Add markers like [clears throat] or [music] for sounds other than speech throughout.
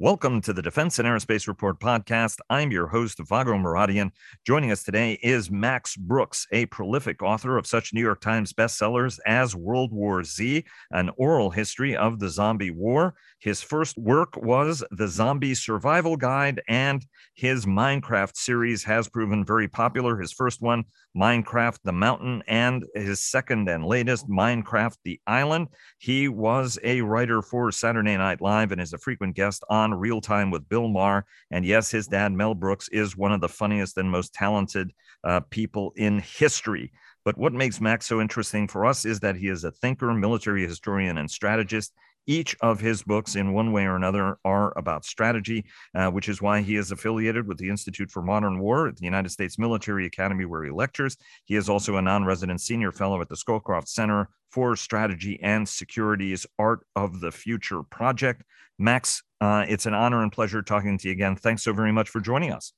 Welcome to the Defense and Aerospace Report podcast. I'm your host, Vago Muradian. Joining us today is Max Brooks, a prolific author of such New York Times bestsellers as World War Z, an oral history of the zombie war. His first work was The Zombie Survival Guide, and his Minecraft series has proven very popular. His first one, Minecraft the Mountain, and his second and latest, Minecraft the Island. He was a writer for Saturday Night Live and is a frequent guest on Real Time with Bill Maher. And yes, his dad, Mel Brooks, is one of the funniest and most talented uh, people in history. But what makes Max so interesting for us is that he is a thinker, military historian, and strategist. Each of his books, in one way or another, are about strategy, uh, which is why he is affiliated with the Institute for Modern War at the United States Military Academy, where he lectures. He is also a non resident senior fellow at the Scowcroft Center for Strategy and Security's Art of the Future project. Max, uh, it's an honor and pleasure talking to you again. Thanks so very much for joining us.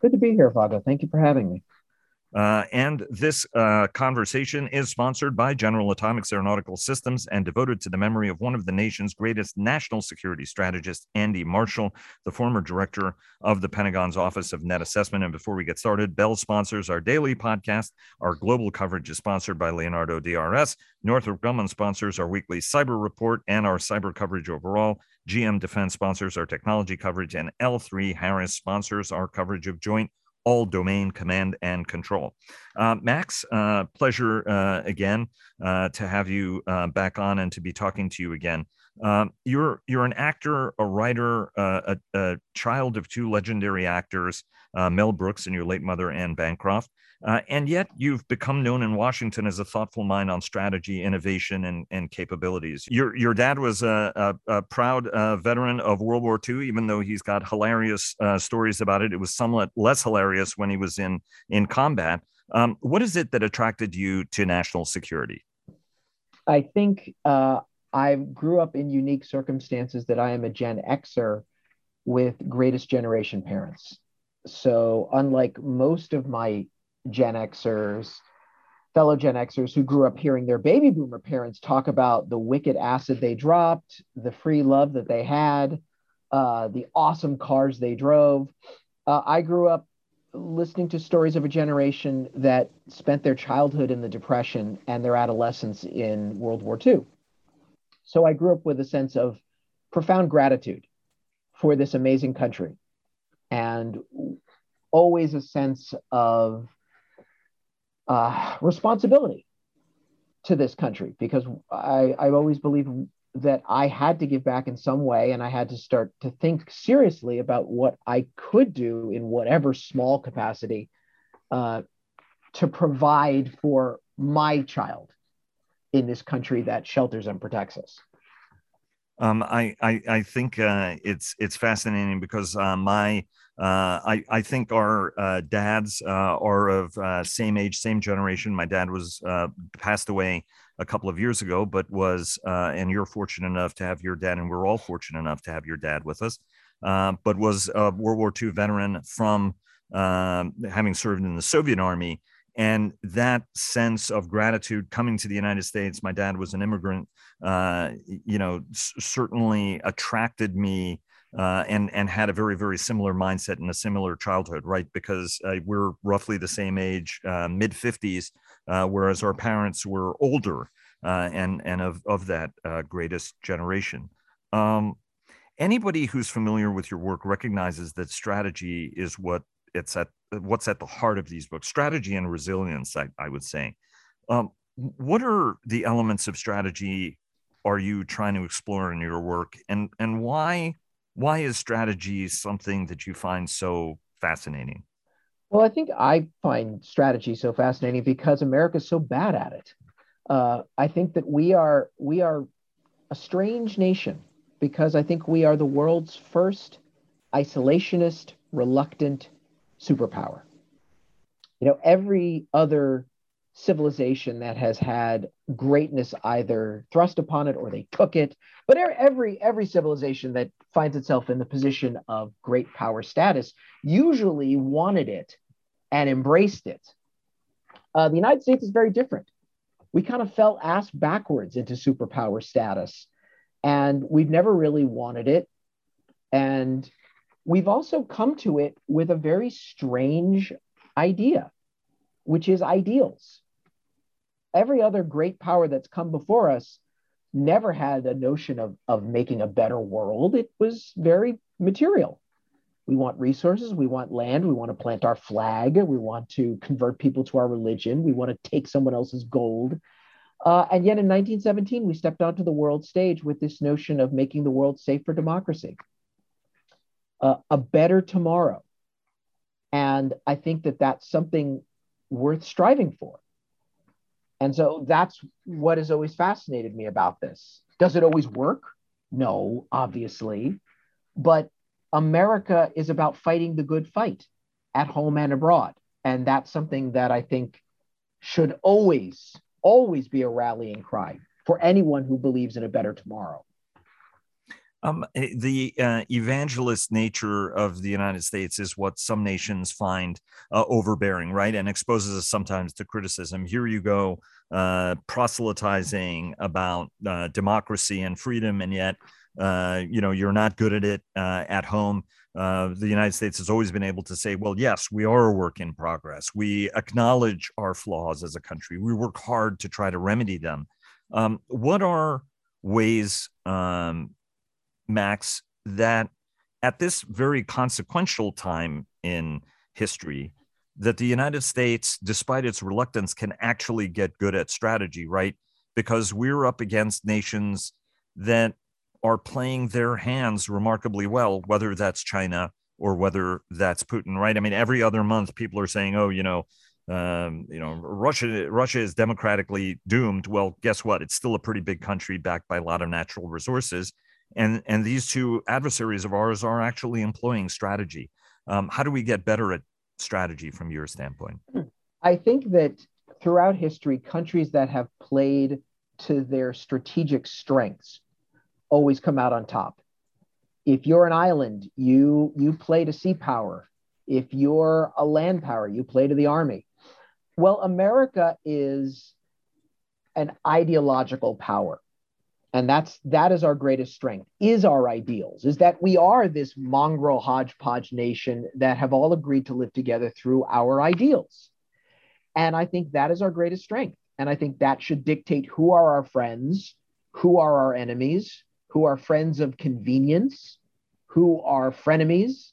Good to be here, Vago. Thank you for having me. Uh, and this uh, conversation is sponsored by General Atomics Aeronautical Systems and devoted to the memory of one of the nation's greatest national security strategists, Andy Marshall, the former director of the Pentagon's Office of Net Assessment. And before we get started, Bell sponsors our daily podcast. Our global coverage is sponsored by Leonardo DRS. Northrop Grumman sponsors our weekly cyber report and our cyber coverage overall. GM Defense sponsors our technology coverage, and L3 Harris sponsors our coverage of joint all domain command and control. Uh, Max, uh, pleasure uh, again uh, to have you uh, back on and to be talking to you again. Um, you're you're an actor, a writer, a, a, child of two legendary actors, Mel Brooks and your late mother Anne Bancroft. Uh, and yet you've become known in Washington as a thoughtful mind on strategy, innovation, and, and capabilities. Your, your dad was a, a, a proud uh, veteran of World War II, even though he's got hilarious uh, stories about it. It was somewhat less hilarious when he was in, in combat. Um, what is it that attracted you to national security? I think uh, I grew up in unique circumstances that I am a Gen Xer with greatest generation parents. So, unlike most of my Gen Xers, fellow Gen Xers who grew up hearing their baby boomer parents talk about the wicked acid they dropped, the free love that they had, uh, the awesome cars they drove. Uh, I grew up listening to stories of a generation that spent their childhood in the Depression and their adolescence in World War II. So I grew up with a sense of profound gratitude for this amazing country and always a sense of uh, responsibility to this country because I, I've always believed that I had to give back in some way and I had to start to think seriously about what I could do in whatever small capacity uh, to provide for my child in this country that shelters and protects us. Um, I, I, I think uh, it's it's fascinating because uh, my uh, I, I think our uh, dads uh, are of uh, same age, same generation. My dad was passed away a couple of years ago, but was, and you're fortunate enough to have your dad, and we're all fortunate enough to have your dad with us, but was a World War II veteran from having served in the Soviet Army. And that sense of gratitude coming to the United States, my dad was an immigrant, you know, s- certainly attracted me uh, and and had a very very similar mindset and a similar childhood, right? Because uh, we're roughly the same age, uh, mid fifties, uh, whereas our parents were older uh, and and of of that uh, greatest generation. Um, anybody who's familiar with your work recognizes that strategy is what it's at what's at the heart of these books strategy and resilience i, I would say um, what are the elements of strategy are you trying to explore in your work and and why why is strategy something that you find so fascinating? Well, I think I find strategy so fascinating because America's so bad at it. Uh, I think that we are we are a strange nation because I think we are the world's first isolationist, reluctant superpower. You know, every other civilization that has had greatness either thrust upon it or they took it but every every civilization that finds itself in the position of great power status usually wanted it and embraced it. Uh, the united states is very different. We kind of fell ass backwards into superpower status and we've never really wanted it. And we've also come to it with a very strange idea, which is ideals. Every other great power that's come before us never had a notion of, of making a better world. It was very material. We want resources, we want land, we want to plant our flag, we want to convert people to our religion, we want to take someone else's gold. Uh, and yet in 1917, we stepped onto the world stage with this notion of making the world safe for democracy, uh, a better tomorrow. And I think that that's something worth striving for. And so that's what has always fascinated me about this. Does it always work? No, obviously. But America is about fighting the good fight at home and abroad. And that's something that I think should always, always be a rallying cry for anyone who believes in a better tomorrow. Um, eh, the uh, evangelist nature of the United States is what some nations find uh, overbearing, right? And exposes us sometimes to criticism. Here you go, uh, proselytizing about uh, democracy and freedom, and yet, uh, you know, you're not good at it uh, at home. the United States has always been able to say, well, yes, we are a work in progress. We acknowledge our flaws as a country. We work hard to try to remedy them. Um, what are ways um, Max, that at this very consequential time in history, that the United States, despite its reluctance, can actually get good at strategy, right? Because we're up against nations that are playing their hands remarkably well, whether that's China or whether that's Putin, right? I mean, every other month, people are saying, "Oh, you know, um, you know, Russia Russia is democratically doomed." Well, guess what? It's still a pretty big country backed by a lot of natural resources, and and these two adversaries of ours are actually employing strategy. Um, how do we get better at strategy from your standpoint? I think that throughout history countries that have played to their strategic strengths always come out on top. If you're an island you you play to sea power. If you're a land power you play to the army. Well america is an ideological power and that's that is our greatest strength is our ideals is that we are this mongrel hodgepodge nation that have all agreed to live together through our ideals. And i think that is our greatest strength. And i think that should dictate who are our friends who are our enemies who are friends of convenience who are frenemies.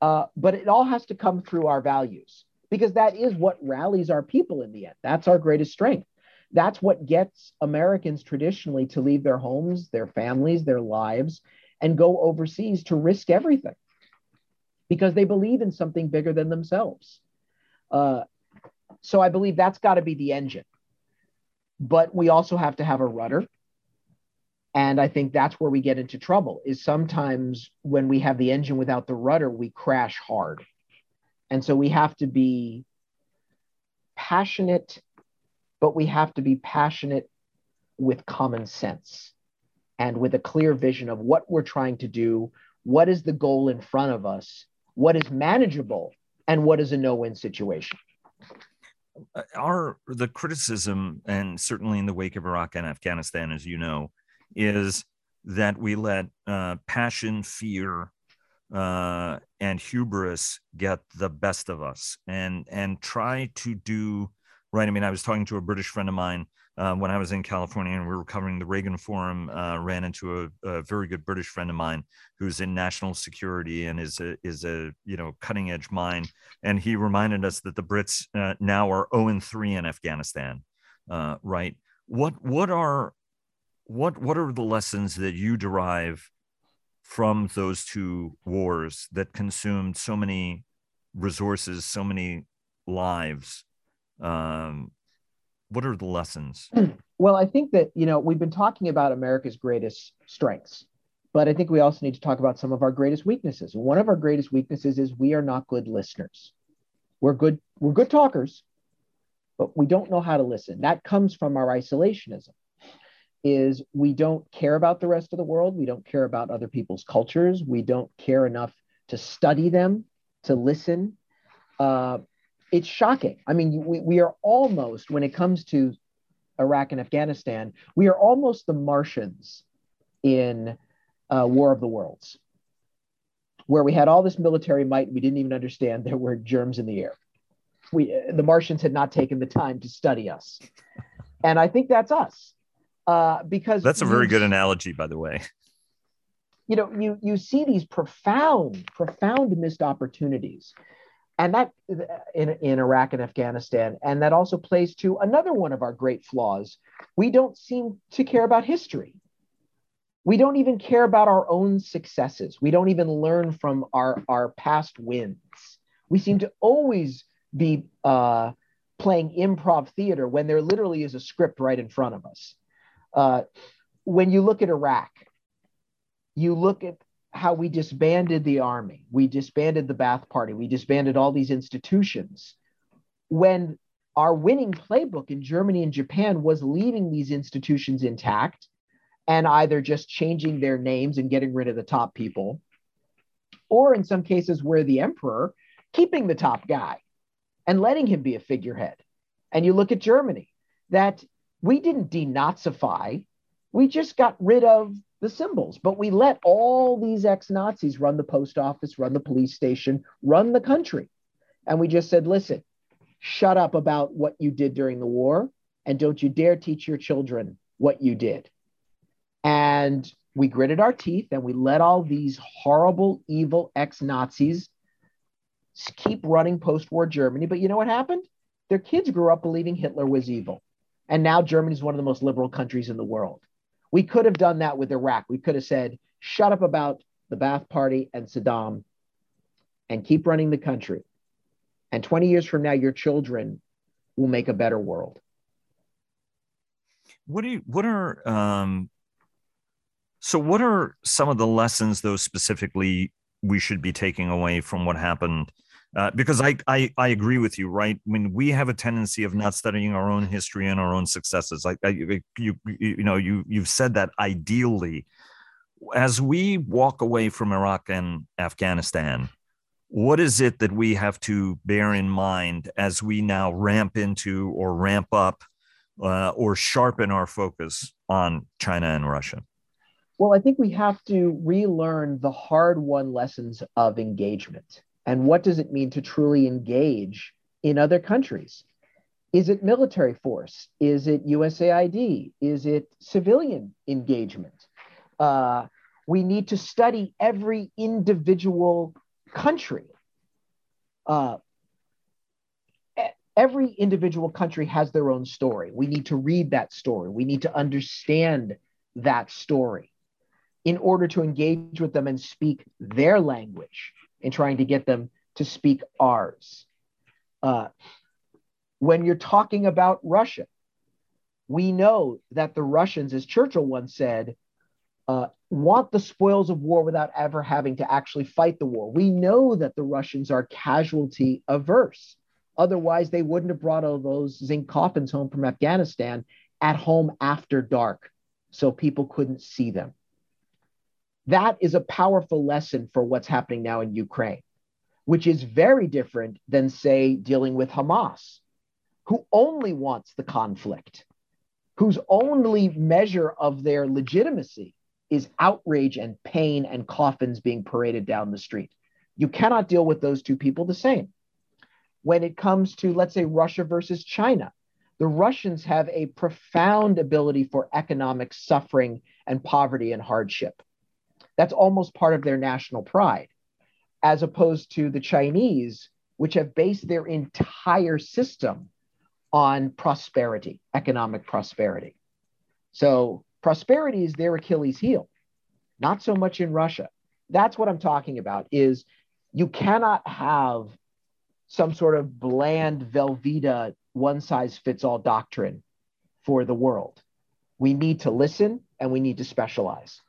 Uh, but it all has to come through our values because that is what rallies our people in the end. That's our greatest strength that's what gets Americans traditionally to leave their homes, their families, their lives, and go overseas to risk everything because they believe in something bigger than themselves. Uh, so I believe that's got to be the engine. But we also have to have a rudder. And I think that's where we get into trouble is sometimes when we have the engine without the rudder, we crash hard. And so we have to be passionate but we have to be passionate with common sense and with a clear vision of what we're trying to do, what is the goal in front of us, what is manageable, and what is a no-win situation. Uh, our the criticism, and certainly in the wake of Iraq and Afghanistan, as you know, is that we let uh, passion, fear, uh, and hubris get the best of us, and and try to do right? I mean, I was talking to a British friend of mine uh, when I was in California and we were covering the Reagan Forum. Uh, ran into a, a, very good British friend of mine who's in national security and is a is a you know cutting edge mind. And he reminded us that the Brits uh, now are 0 and three in Afghanistan. Uh, right? What what are what what are the lessons that you derive from those two wars that consumed so many resources, so many lives? Um, what are the lessons? Well, I think that, you know, we've been talking about America's greatest strengths, but I think we also need to talk about some of our greatest weaknesses. One of our greatest weaknesses is we are not good listeners. We're good, we're good talkers, but we don't know how to listen. That comes from our isolationism. Is we don't care about the rest of the world. We don't care about other people's cultures. We don't care enough to study them, to listen. Uh, it's shocking. I mean, we, we are almost, when it comes to Iraq and Afghanistan, we are almost the Martians in uh, War of the Worlds. where we had all this military might, we didn't even understand there were germs in the air. We, the Martians had not taken the time to study us. And I think that's us. Uh, because that's a very good analogy, by the way. You know, you you see these profound, profound missed opportunities, and that in in Iraq and Afghanistan, and that also plays to another one of our great flaws. We don't seem to care about history. We don't even care about our own successes. We don't even learn from our our past wins. We seem to always be uh, playing improv theater when there literally is a script right in front of us. Uh, when you look at Iraq, you look at how we disbanded the army, we disbanded the Ba'ath Party, we disbanded all these institutions. When our winning playbook in Germany and Japan was leaving these institutions intact and either just changing their names and getting rid of the top people, or in some cases where the emperor keeping the top guy and letting him be a figurehead. And you look at Germany, that we didn't denazify, we just got rid of the symbols, but we let all these ex Nazis run the post office, run the police station, run the country. And we just said, listen, shut up about what you did during the war, and don't you dare teach your children what you did. And we gritted our teeth and we let all these horrible, evil ex Nazis keep running post war Germany. But you know what happened? Their kids grew up believing Hitler was evil. And now Germany is one of the most liberal countries in the world. We could have done that with Iraq. We could have said, shut up about the Ba'ath Party and Saddam and keep running the country. And 20 years from now, your children will make a better world. What do you, what are, um, so what are some of the lessons, though, specifically we should be taking away from what happened uh, because I, I I agree with you, right? I mean, we have a tendency of not studying our own history and our own successes. Like I, you, you know, you you've said that ideally, as we walk away from Iraq and Afghanistan, what is it that we have to bear in mind as we now ramp into or ramp up uh, or sharpen our focus on China and Russia? Well, I think we have to relearn the hard won lessons of engagement and what does it mean to truly engage in other countries? Is it military force? Is it USAID? Is it civilian engagement? Uh, we need to study every individual country. Uh, every individual country has their own story. We need to read that story. We need to understand that story in order to engage with them and speak their language in trying to get them to speak ours. Uh, when you're talking about Russia, we know that the Russians, as Churchill once said, uh, want the spoils of war without ever having to actually fight the war. We know that the Russians are casualty averse. Otherwise, they wouldn't have brought all those zinc coffins home from Afghanistan at home after dark so people couldn't see them. That is a powerful lesson for what's happening now in Ukraine, which is very different than, say, dealing with Hamas, who only wants the conflict, whose only measure of their legitimacy is outrage and pain and coffins being paraded down the street. You cannot deal with those two people the same. When it comes to, let's say, Russia versus China, the Russians have a profound ability for economic suffering and poverty and hardship. That's almost part of their national pride, as opposed to the Chinese, which have based their entire system on prosperity, economic prosperity. So prosperity is their Achilles heel, not so much in Russia. That's what I'm talking about is you cannot have some sort of bland Velveeta one size fits all doctrine for the world. We need to listen and we need to specialize.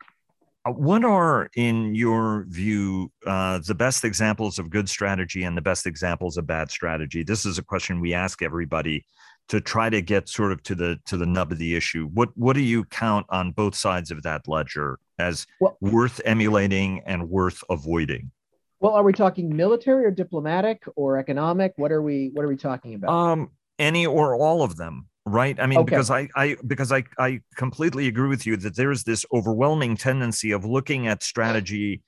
Uh, what are, in your view, uh, the best examples of good strategy and the best examples of bad strategy? This is a question we ask everybody to try to get sort of to the to the nub of the issue. What what do you count on both sides of that ledger as well, worth emulating and worth avoiding? Well, are we talking military or diplomatic or economic? What are we what are we talking about? Um, any or all of them right i mean okay. because I, I because I, I completely agree with you that there's this overwhelming tendency of looking at strategy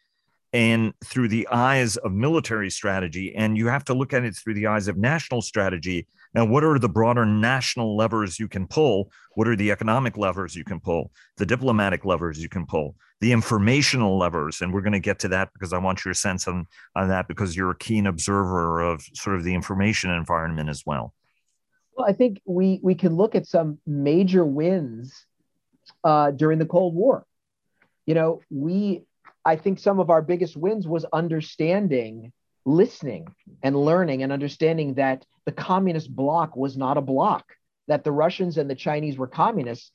and through the eyes of military strategy, and you have to look at it through the eyes of national strategy. Now, what are the broader national levers you can pull? What are the economic levers you can pull? The diplomatic levers you can pull? The informational levers, and we're going to get to that because I want your sense on, on that because you're a keen observer of sort of the information environment as well. Well, I think we we can look at some major wins uh, during the Cold War. You know, we I think some of our biggest wins was understanding, listening, and learning, and understanding that the communist bloc was not a bloc. That the Russians and the Chinese were communists,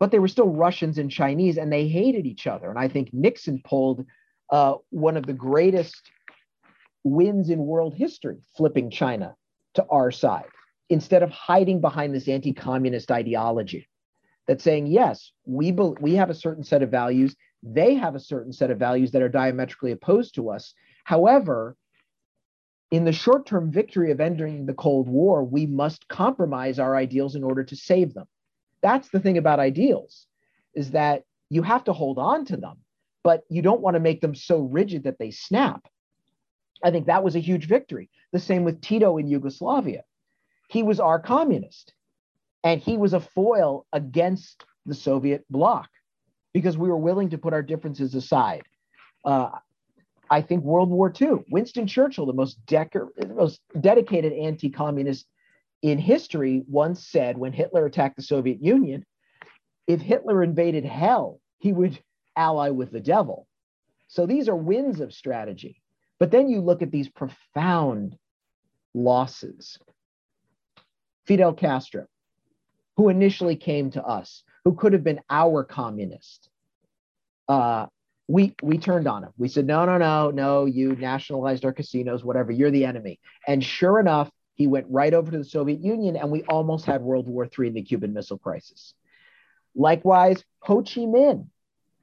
but they were still Russians and Chinese, and they hated each other. And I think Nixon pulled uh, one of the greatest wins in world history, flipping China to our side instead of hiding behind this anti-communist ideology that's saying yes we be- we have a certain set of values. They have a certain set of values that are diametrically opposed to us. However in the short-term victory of ending the cold war we must compromise our ideals in order to save them. That's the thing about ideals is that you have to hold on to them but you don't want to make them so rigid that they snap. I think that was a huge victory. The same with tito in yugoslavia he was our communist and he was a foil against the Soviet bloc because we were willing to put our differences aside. Uh, I think World War II, Winston Churchill, the most, decor- most dedicated anti communist in history, once said when Hitler attacked the Soviet Union, if Hitler invaded hell, he would ally with the devil. So these are wins of strategy. But then you look at these profound losses. Fidel Castro, who initially came to us, who could have been our communist. Uh, we we turned on him. We said, no, no, no, no, you nationalized our casinos, whatever, you're the enemy. And sure enough, he went right over to the Soviet Union, and we almost had World War III and the Cuban Missile Crisis. Likewise, Ho Chi Minh,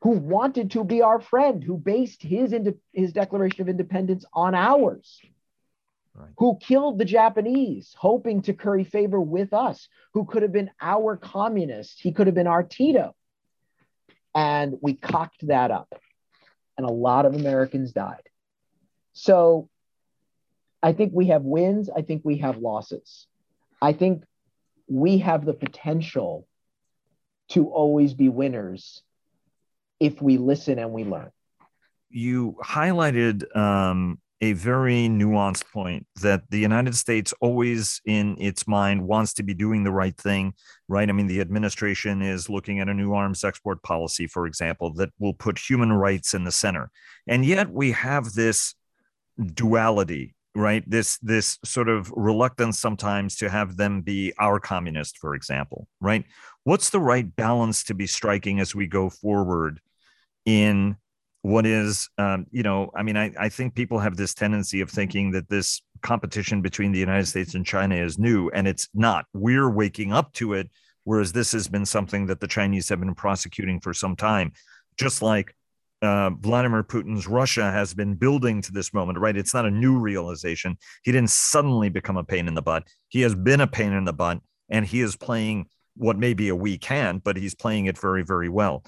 who wanted to be our friend, who based his, his Declaration of Independence on ours, right. who killed the Japanese, hoping to curry favor with us, who could have been our communist. He could have been our Tito. And we cocked that up. And a lot of Americans died. So I think we have wins. I think we have losses. I think we have the potential to always be winners if we listen and we learn. You highlighted um, a very nuanced point that the United States always in its mind wants to be doing the right thing, right? I mean, the administration is looking at a new arms export policy, for example, that will put human rights in the center. And yet we have this duality, right? This this sort of reluctance sometimes to have them be our communist, for example, right? What's the right balance to be striking as we go forward in what is um, you know i mean I, I think people have this tendency of thinking that this competition between the united states and china is new and it's not we're waking up to it whereas this has been something that the chinese have been prosecuting for some time just like uh, Vladimir Putin's Russia has been building to this moment, right? It's not a new realization. He didn't suddenly become a pain in the butt. He has been a pain in the butt, and he is playing what may be a weak hand, but he's playing it very, very well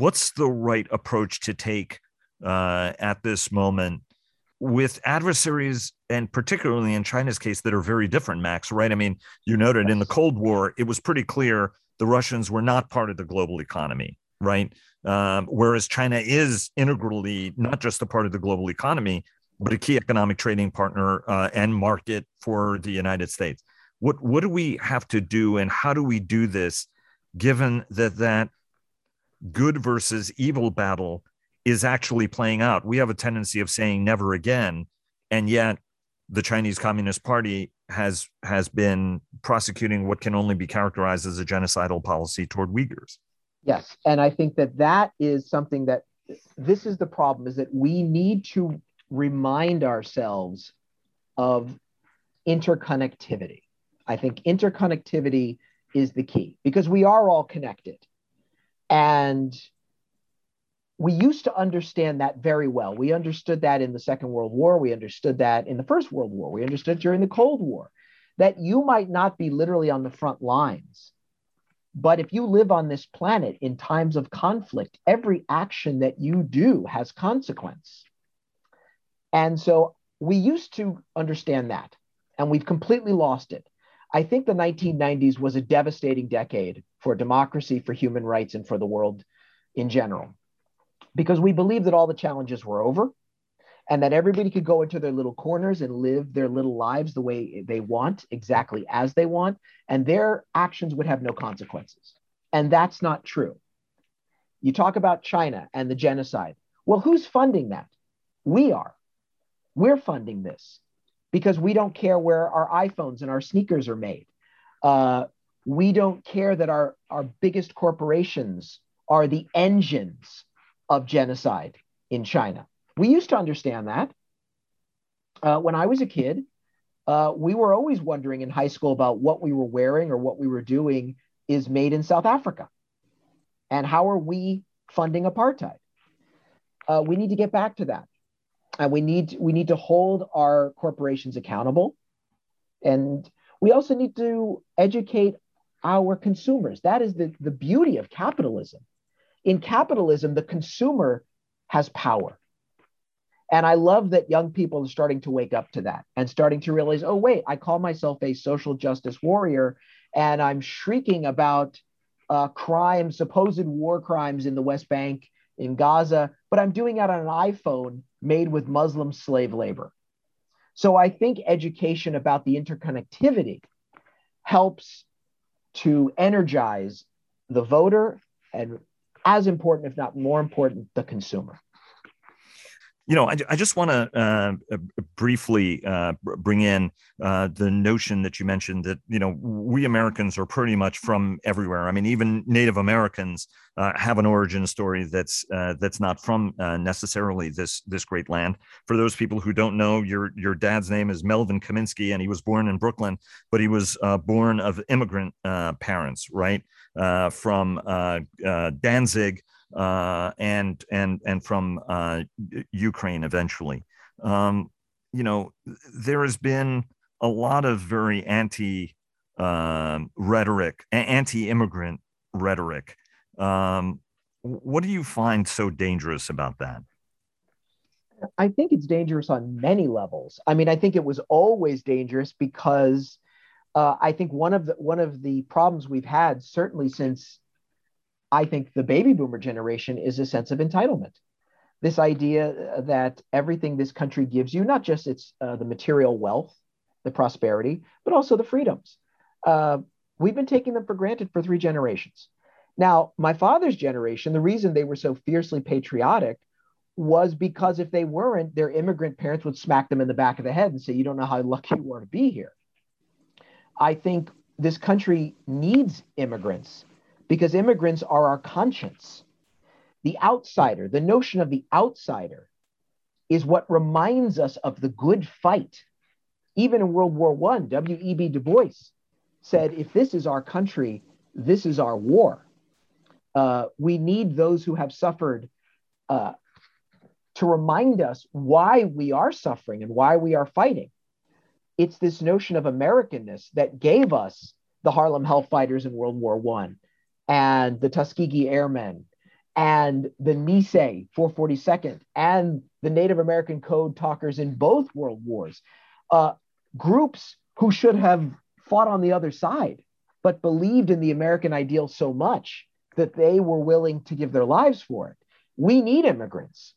what's the right approach to take uh, at this moment with adversaries and particularly in China's case that are very different, Max, right? I mean, you noted in the Cold War, it was pretty clear the Russians were not part of the global economy, right? Um, whereas China is integrally not just a part of the global economy, but a key economic trading partner uh, and market for the United States. What what do we have to do, and how do we do this, given that that good versus evil battle is actually playing out. We have a tendency of saying never again, and yet the Chinese Communist Party has has been prosecuting what can only be characterized as a genocidal policy toward Uyghurs. Yes, and I think that that is something that this is the problem is that we need to remind ourselves of interconnectivity. I think interconnectivity is the key because we are all connected. And we used to understand that very well. We understood that in the Second World War. We understood that in the First World War. We understood during the Cold War that you might not be literally on the front lines. But if you live on this planet in times of conflict, every action that you do has consequence. And so we used to understand that, and we've completely lost it. I think the 1990s was a devastating decade for democracy, for human rights, and for the world in general, because we believed that all the challenges were over and that everybody could go into their little corners and live their little lives the way they want, exactly as they want, and their actions would have no consequences. And that's not true. You talk about China and the genocide. Well, who's funding that? We are. We're funding this because we don't care where our iPhones and our sneakers are made. Uh, we don't care that our, our biggest corporations are the engines of genocide in China. We used to understand that. Uh, when I was a kid, uh, we were always wondering in high school about what we were wearing or what we were doing is made in South Africa. And how are we funding apartheid? Uh, we need to get back to that and we need we need to hold our corporations accountable. And we also need to educate our consumers. That is the, the beauty of capitalism. In capitalism the consumer has power. And i love that young people are starting to wake up to that and starting to realize oh wait i call myself a social justice warrior and i'm shrieking about uh, crimes supposed war crimes in the west bank in gaza but i'm doing it on an iphone made with Muslim slave labor. So I think education about the interconnectivity helps to energize the voter and as important, if not more important, the consumer you know, I, I just want to uh, uh, briefly uh, bring in uh, the notion that you mentioned that you know we Americans are pretty much from everywhere. I mean, even Native Americans uh, have an origin story that's uh, that's not from necessarily this this great land. For those people who don't know, your your dad's name is Melvin Kaminsky, and he was born in Brooklyn, but he was born of immigrant parents, right, from Danzig uh, and and and from uh, Ukraine eventually. Um, you know, there has been a lot of very anti uh, rhetoric, anti-immigrant rhetoric. Um, what do you find so dangerous about that? I think it's dangerous on many levels. I mean, I think it was always dangerous because uh, I think one of the one of the problems we've had, certainly since I think the baby boomer generation is a sense of entitlement. This idea that everything this country gives you, not just its uh, the material wealth, the prosperity, but also the freedoms. Uh, we've been taking them for granted for three generations. Now, my father's generation, the reason they were so fiercely patriotic was because if they weren't, their immigrant parents would smack them in the back of the head and say, You don't know how lucky you are to be here. I think this country needs immigrants because immigrants are our conscience. The outsider, the notion of the outsider, is what reminds us of the good fight. Even in World War I, W.E.B. Du Bois said, if this is our country, this is our war. Uh, we need those who have suffered uh, to remind us why we are suffering and why we are fighting. It's this notion of Americanness that gave us the Harlem Hellfighters in World War One, and the Tuskegee Airmen and the Nisei 442nd and the Native American Code Talkers in both world wars, uh, groups who should have fought on the other side, but believed in the American ideal so much that they were willing to give their lives for it. We need immigrants.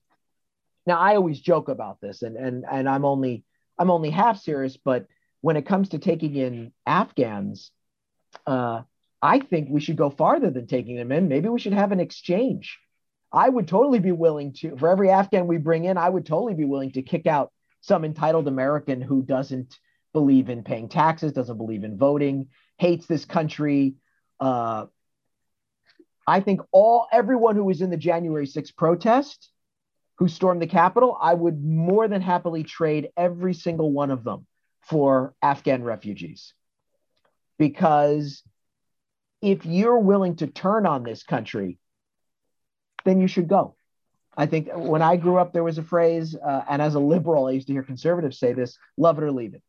Now, I always joke about this, and and and I'm only I'm only half serious, but when it comes to taking in Afghans, uh, I think we should go farther than taking them in. Maybe we should have an exchange. I would totally be willing to, for every Afghan we bring in, I would totally be willing to kick out some entitled American who doesn't believe in paying taxes, doesn't believe in voting, hates this country. Uh, I think all everyone who was in the January 6th protest, who stormed the Capitol, I would more than happily trade every single one of them for Afghan refugees because if you're willing to turn on this country, then you should go. I think when I grew up, there was a phrase, uh, and as a liberal, I used to hear conservatives say this love it or leave it.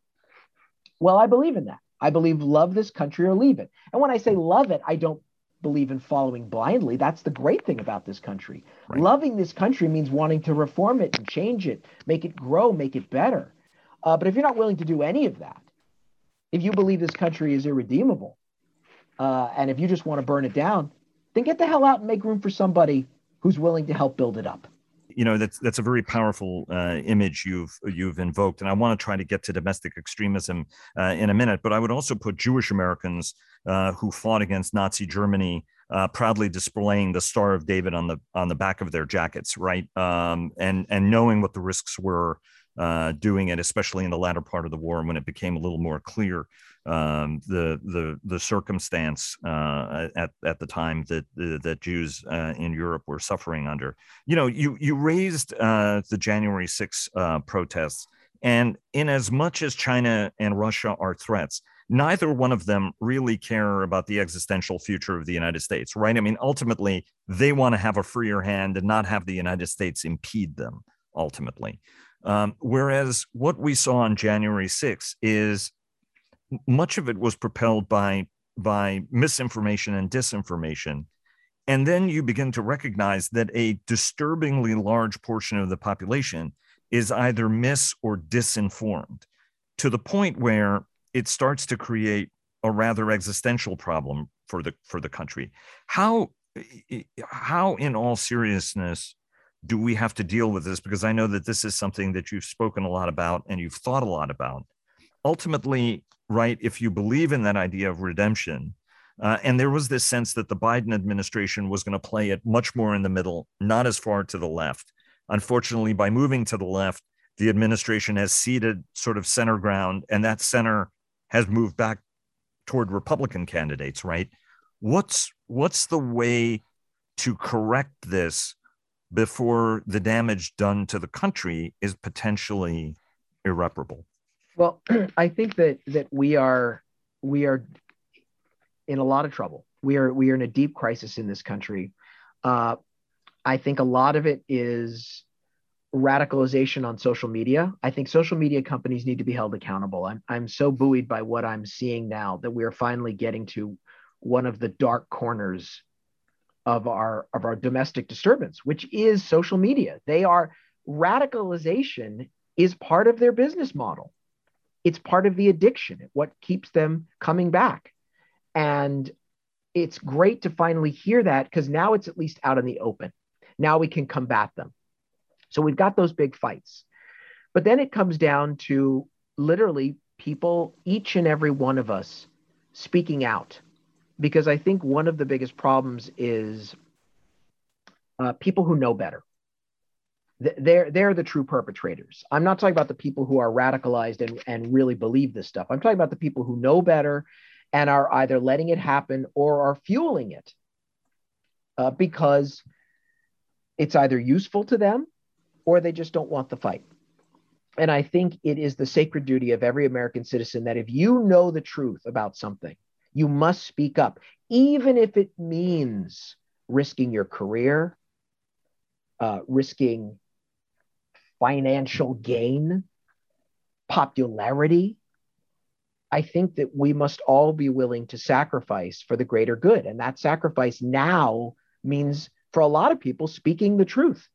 Well, I believe in that. I believe love this country or leave it. And when I say love it, I don't believe in following blindly. That's the great thing about this country. Right. Loving this country means wanting to reform it and change it, make it grow, make it better. Uh, but if you're not willing to do any of that, if you believe this country is irredeemable, uh, and if you just want to burn it down, then get the hell out and make room for somebody who's willing to help build it up you know that's that's a very powerful uh, image you've you've invoked, and I want to try to get to domestic extremism uh, in a minute. But I would also put Jewish Americans uh, who fought against Nazi Germany. Uh, proudly displaying the Star of David on the on the back of their jackets, right? Um, and and knowing what the risks were uh, doing it, especially in the latter part of the war when it became a little more clear um, the the the circumstance uh, at at the time that that Jews uh, in Europe were suffering under. You know, you you raised uh, the January 6 uh, protests, and in as much as China and Russia are threats, neither one of them really care about the existential future of the United States, right? I mean, ultimately, they want to have a freer hand and not have the United States impede them. Ultimately. Um, whereas what we saw on January 6 is much of it was propelled by by misinformation and disinformation. And then you begin to recognize that a disturbingly large portion of the population is either mis or disinformed to the point where it starts to create a rather existential problem for the for the country. How how in all seriousness do we have to deal with this? Because i know that this is something that you've spoken a lot about and you've thought a lot about ultimately right, if you believe in that idea of redemption, uh, and there was this sense that the Biden administration was going to play it much more in the middle, not as far to the left. Unfortunately, by moving to the left, the administration has ceded sort of center ground, and that center has moved back toward Republican candidates, right? What's what's the way to correct this before the damage done to the country is potentially irreparable? Well, [clears throat] I think that that we are we are in a lot of trouble. We are we are in a deep crisis in this country. Uh, I think a lot of it is radicalization on social media. I think social media companies need to be held accountable. I'm I'm so buoyed by what I'm seeing now that we are finally getting to one of the dark corners of our of our domestic disturbance, which is social media. They are radicalization is part of their business model it's part of the addiction, what keeps them coming back. And it's great to finally hear that because now it's at least out in the open. Now we can combat them. So we've got those big fights. But then it comes down to literally people, each and every one of us, speaking out. Because I think one of the biggest problems is uh, people who know better they're they're the true perpetrators. I'm not talking about the people who are radicalized and, and really believe this stuff. I'm talking about the people who know better and are either letting it happen or are fueling it uh, because it's either useful to them or they just don't want the fight. And I think it is the sacred duty of every American citizen that if you know the truth about something, you must speak up, even if it means risking your career, uh, risking financial gain, popularity. I think that we must all be willing to sacrifice for the greater good. And that sacrifice now means for a lot of people speaking the truth.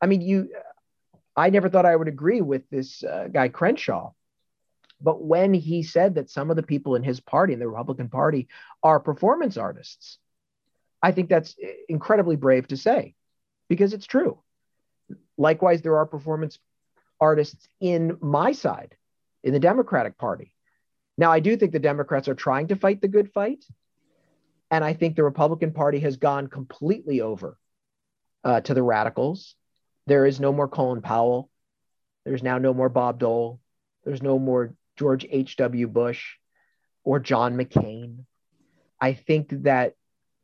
I mean, you, I never thought I would agree with this uh, guy Crenshaw. But when he said that some of the people in his party, in the Republican Party, are performance artists, I think that's incredibly brave to say because it's true. Likewise, there are performance artists in my side, in the Democratic Party. Now, I do think the Democrats are trying to fight the good fight. And I think the Republican Party has gone completely over uh, to the radicals. There is no more Colin Powell. There's now no more Bob Dole. There's no more George H.W. Bush or John McCain. I think that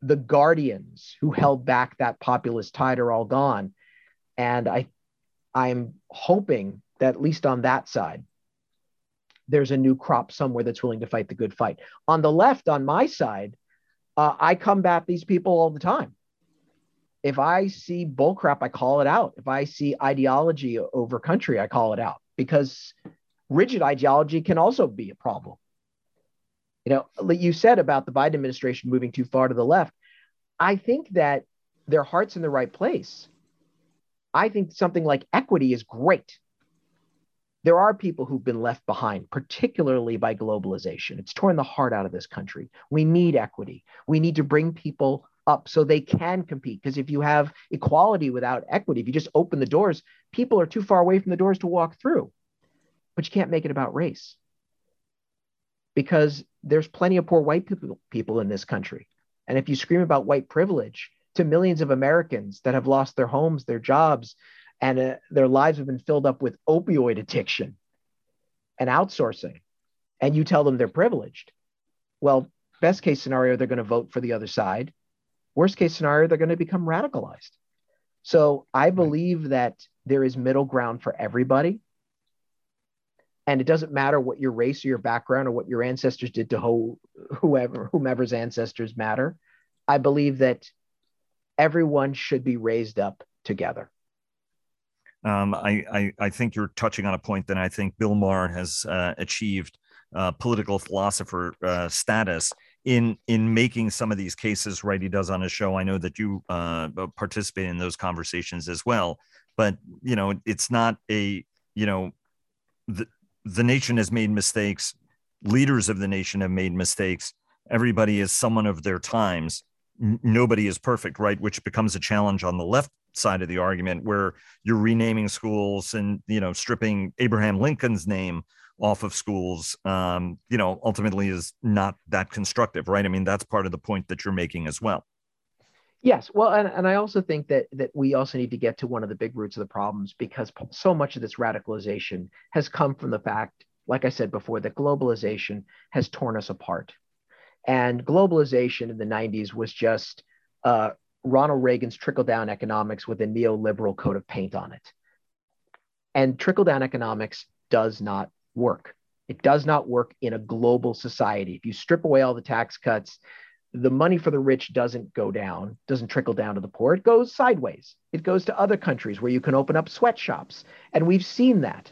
the guardians who held back that populist tide are all gone. And I, I'm hoping that at least on that side, there's a new crop somewhere that's willing to fight the good fight. On the left, on my side, uh, I combat these people all the time. If I see bullcrap, I call it out. If I see ideology over country, I call it out because rigid ideology can also be a problem. You know, you said about the Biden administration moving too far to the left. I think that their heart's in the right place. I think something like equity is great. There are people who've been left behind, particularly by globalization. It's torn the heart out of this country. We need equity. We need to bring people up so they can compete. Because if you have equality without equity, if you just open the doors, people are too far away from the doors to walk through. But you can't make it about race because there's plenty of poor white people, people in this country. And if you scream about white privilege to millions of Americans that have lost their homes, their jobs, and uh, their lives have been filled up with opioid addiction and outsourcing, and you tell them they're privileged, well, best case scenario, they're going to vote for the other side. Worst case scenario, they're going to become radicalized. So I believe that there is middle ground for everybody. And it doesn't matter what your race or your background or what your ancestors did to ho- whoever, whomever's ancestors matter. I believe that everyone should be raised up together. Um, I, I, I think you're touching on a point that I think Bill Maher has uh, achieved uh, political philosopher uh, status in in making some of these cases right? He does on his show. I know that you uh, participate in those conversations as well. But you know it's not a you know the, the nation has made mistakes. Leaders of the nation have made mistakes. Everybody is someone of their times Nobody is perfect right which becomes a challenge on the left side of the argument where you're renaming schools and you know stripping abraham lincoln's name off of schools, um, you know, ultimately is not that constructive, right? I mean, that's part of the point that you're making as well. Yes, well, and, and I also think that that we also need to get to one of the big roots of the problems because so much of this radicalization has come from the fact, like I said before, that globalization has torn us apart, and globalization in the '90s was just uh, Ronald Reagan's trickle down economics with a neoliberal coat of paint on it, and trickle down economics does not work. It does not work in a global society. If you strip away all the tax cuts, the money for the rich doesn't go down, doesn't trickle down to the poor. It goes sideways. It goes to other countries where you can open up sweatshops. And we've seen that.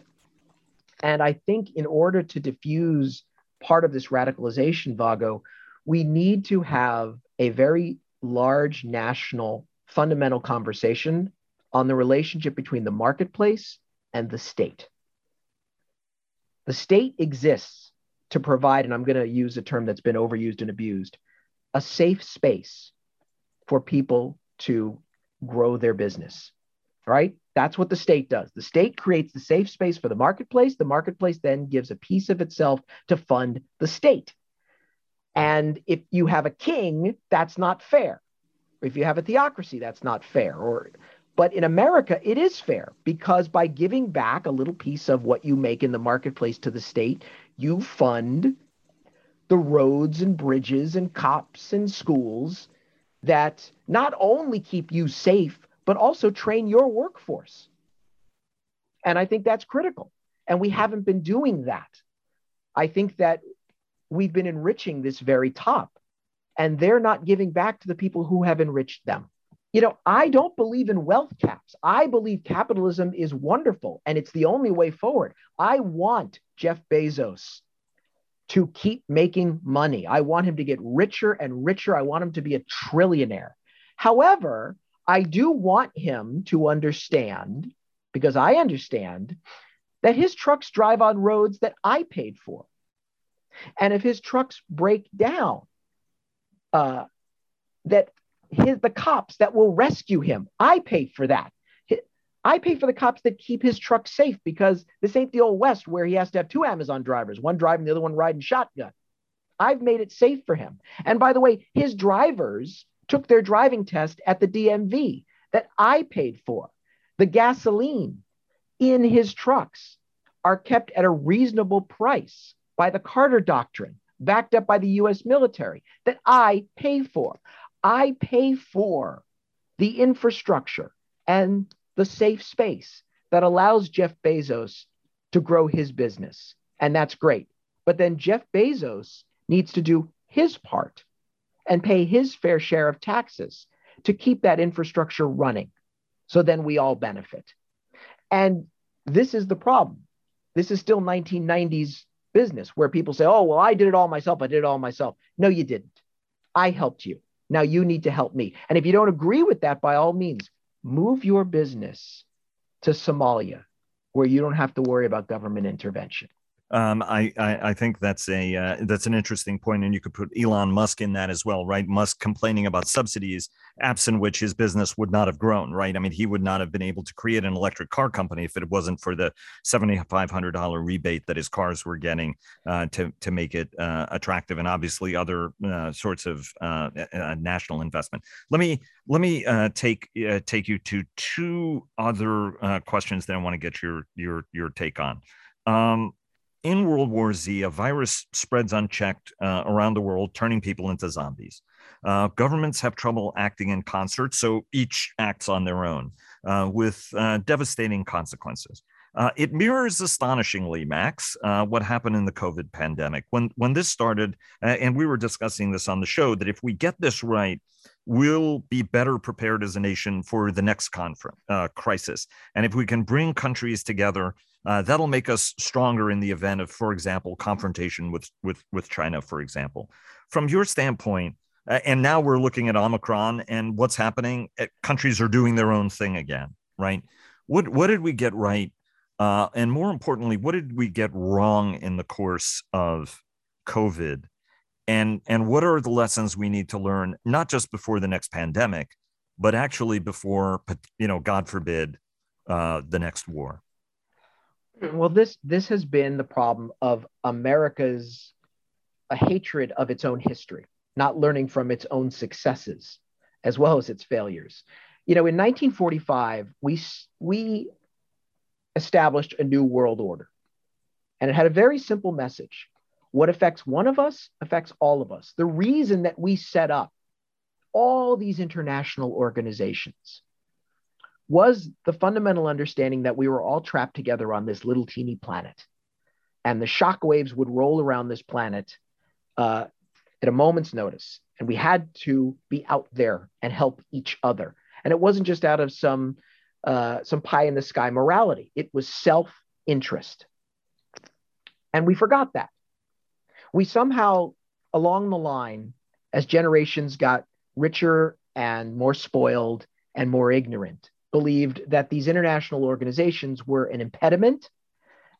And I think in order to diffuse part of this radicalization, Vago, we need to have a very large national fundamental conversation on the relationship between the marketplace and the state. The state exists to provide, and I'm going to use a term that's been overused and abused, a safe space for people to grow their business, right? That's what the state does. The state creates the safe space for the marketplace. The marketplace then gives a piece of itself to fund the state. And if you have a king, that's not fair. If you have a theocracy, that's not fair. Or but in America, it is fair because by giving back a little piece of what you make in the marketplace to the state, you fund the roads and bridges and cops and schools that not only keep you safe, but also train your workforce. And I think that's critical. And we haven't been doing that. I think that we've been enriching this very top, and they're not giving back to the people who have enriched them you know, I don't believe in wealth caps. I believe capitalism is wonderful and it's the only way forward. I want Jeff Bezos to keep making money. I want him to get richer and richer. I want him to be a trillionaire. However, I do want him to understand, because I understand, that his trucks drive on roads that I paid for. And if his trucks break down, uh, that his the cops that will rescue him. I pay for that. I pay for the cops that keep his truck safe because this ain't the old west where he has to have two Amazon drivers, one driving, the other one riding shotgun. I've made it safe for him. And by the way, his drivers took their driving test at the DMV that I paid for. The gasoline in his trucks are kept at a reasonable price by the Carter Doctrine, backed up by the US military, that I pay for. I pay for the infrastructure and the safe space that allows Jeff Bezos to grow his business. And that's great. But then Jeff Bezos needs to do his part and pay his fair share of taxes to keep that infrastructure running. So then we all benefit. And this is the problem. This is still 1990s business where people say, oh, well, I did it all myself. I did it all myself. No, you didn't. I helped you. Now you need to help me. And if you don't agree with that, by all means, move your business to Somalia, where you don't have to worry about government intervention. Um, I, I, I think that's a uh, that's an interesting point, and you could put Elon Musk in that as well, right? Musk complaining about subsidies, absent which his business would not have grown, right? I mean, he would not have been able to create an electric car company if it wasn't for the seventy five hundred dollar rebate that his cars were getting uh, to to make it uh, attractive, and obviously other uh, sorts of uh, uh, national investment. Let me let me take take you to two other questions that I want to get your your your take on. Um, in World War Z, a virus spreads unchecked uh, around the world, turning people into zombies. Uh, governments have trouble acting in concert, so each acts on their own uh, with uh, devastating consequences. Uh, it mirrors astonishingly, Max, uh, what happened in the COVID pandemic. When, when this started, and we were discussing this on the show, that if we get this right, we'll be better prepared as a nation for the next conference, crisis. And if we can bring countries together uh, that'll make us stronger in the event of, for example, confrontation with with with China, for example. From your standpoint, uh, and now we're looking at Omicron and what's happening. Uh, countries are doing their own thing again, right? What what did we get right, uh, and more importantly, what did we get wrong in the course of COVID? And and what are the lessons we need to learn, not just before the next pandemic, but actually before, you know, God forbid, uh, the next war? Well this this has been the problem of america's a hatred of its own history not learning from its own successes as well as its failures. You know in 1945 we we established a new world order and it had a very simple message. What affects one of us affects all of us. The reason that we set up all these international organizations was the fundamental understanding that we were all trapped together on this little teeny planet. And the shock waves would roll around this planet uh, at a moment's notice. And we had to be out there and help each other. And it wasn't just out of some, uh, some pie in the sky morality, it was self interest. And we forgot that. We somehow, along the line, as generations got richer and more spoiled and more ignorant, believed that these international organizations were an impediment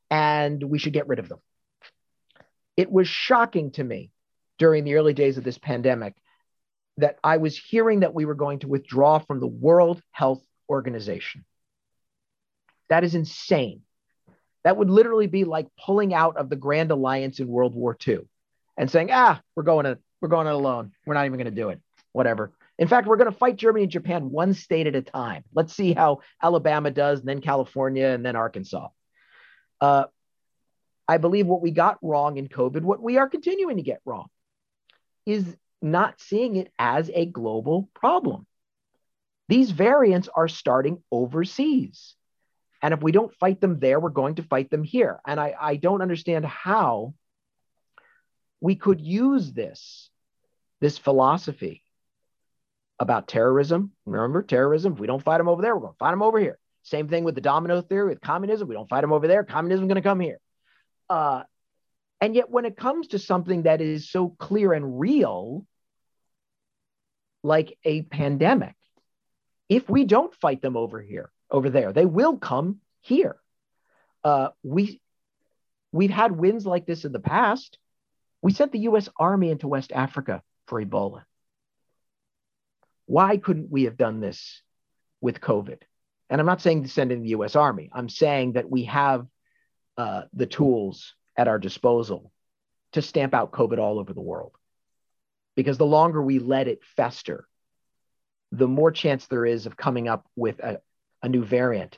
and we should get rid of them. It was shocking to me during the early days of this pandemic that I was hearing that we were going to withdraw from the World Health Organization. That is insane. That would literally be like pulling out of the Grand Alliance in World War II and saying, "Ah, we're going to we're going it alone. We're not even going to do it. Whatever." In fact, we're going to fight Germany and Japan one state at a time. Let's see how Alabama does, and then California, and then Arkansas. Uh, I believe what we got wrong in COVID, what we are continuing to get wrong, is not seeing it as a global problem. These variants are starting overseas. And if we don't fight them there, we're going to fight them here. And I, I don't understand how we could use this, this philosophy about terrorism. Remember, terrorism, if we don't fight them over there, we're going to fight them over here. Same thing with the domino theory with communism. We don't fight them over there. Communism is going to come here. Uh, and yet, when it comes to something that is so clear and real, like a pandemic, if we don't fight them over here, over there, they will come here. Uh, we we've had wins like this in the past. We sent the U.S. Army into West Africa for Ebola. Why couldn't we have done this with COVID? And I'm not saying to send in the US Army. I'm saying that we have uh, the tools at our disposal to stamp out COVID all over the world. Because the longer we let it fester, the more chance there is of coming up with a, a new variant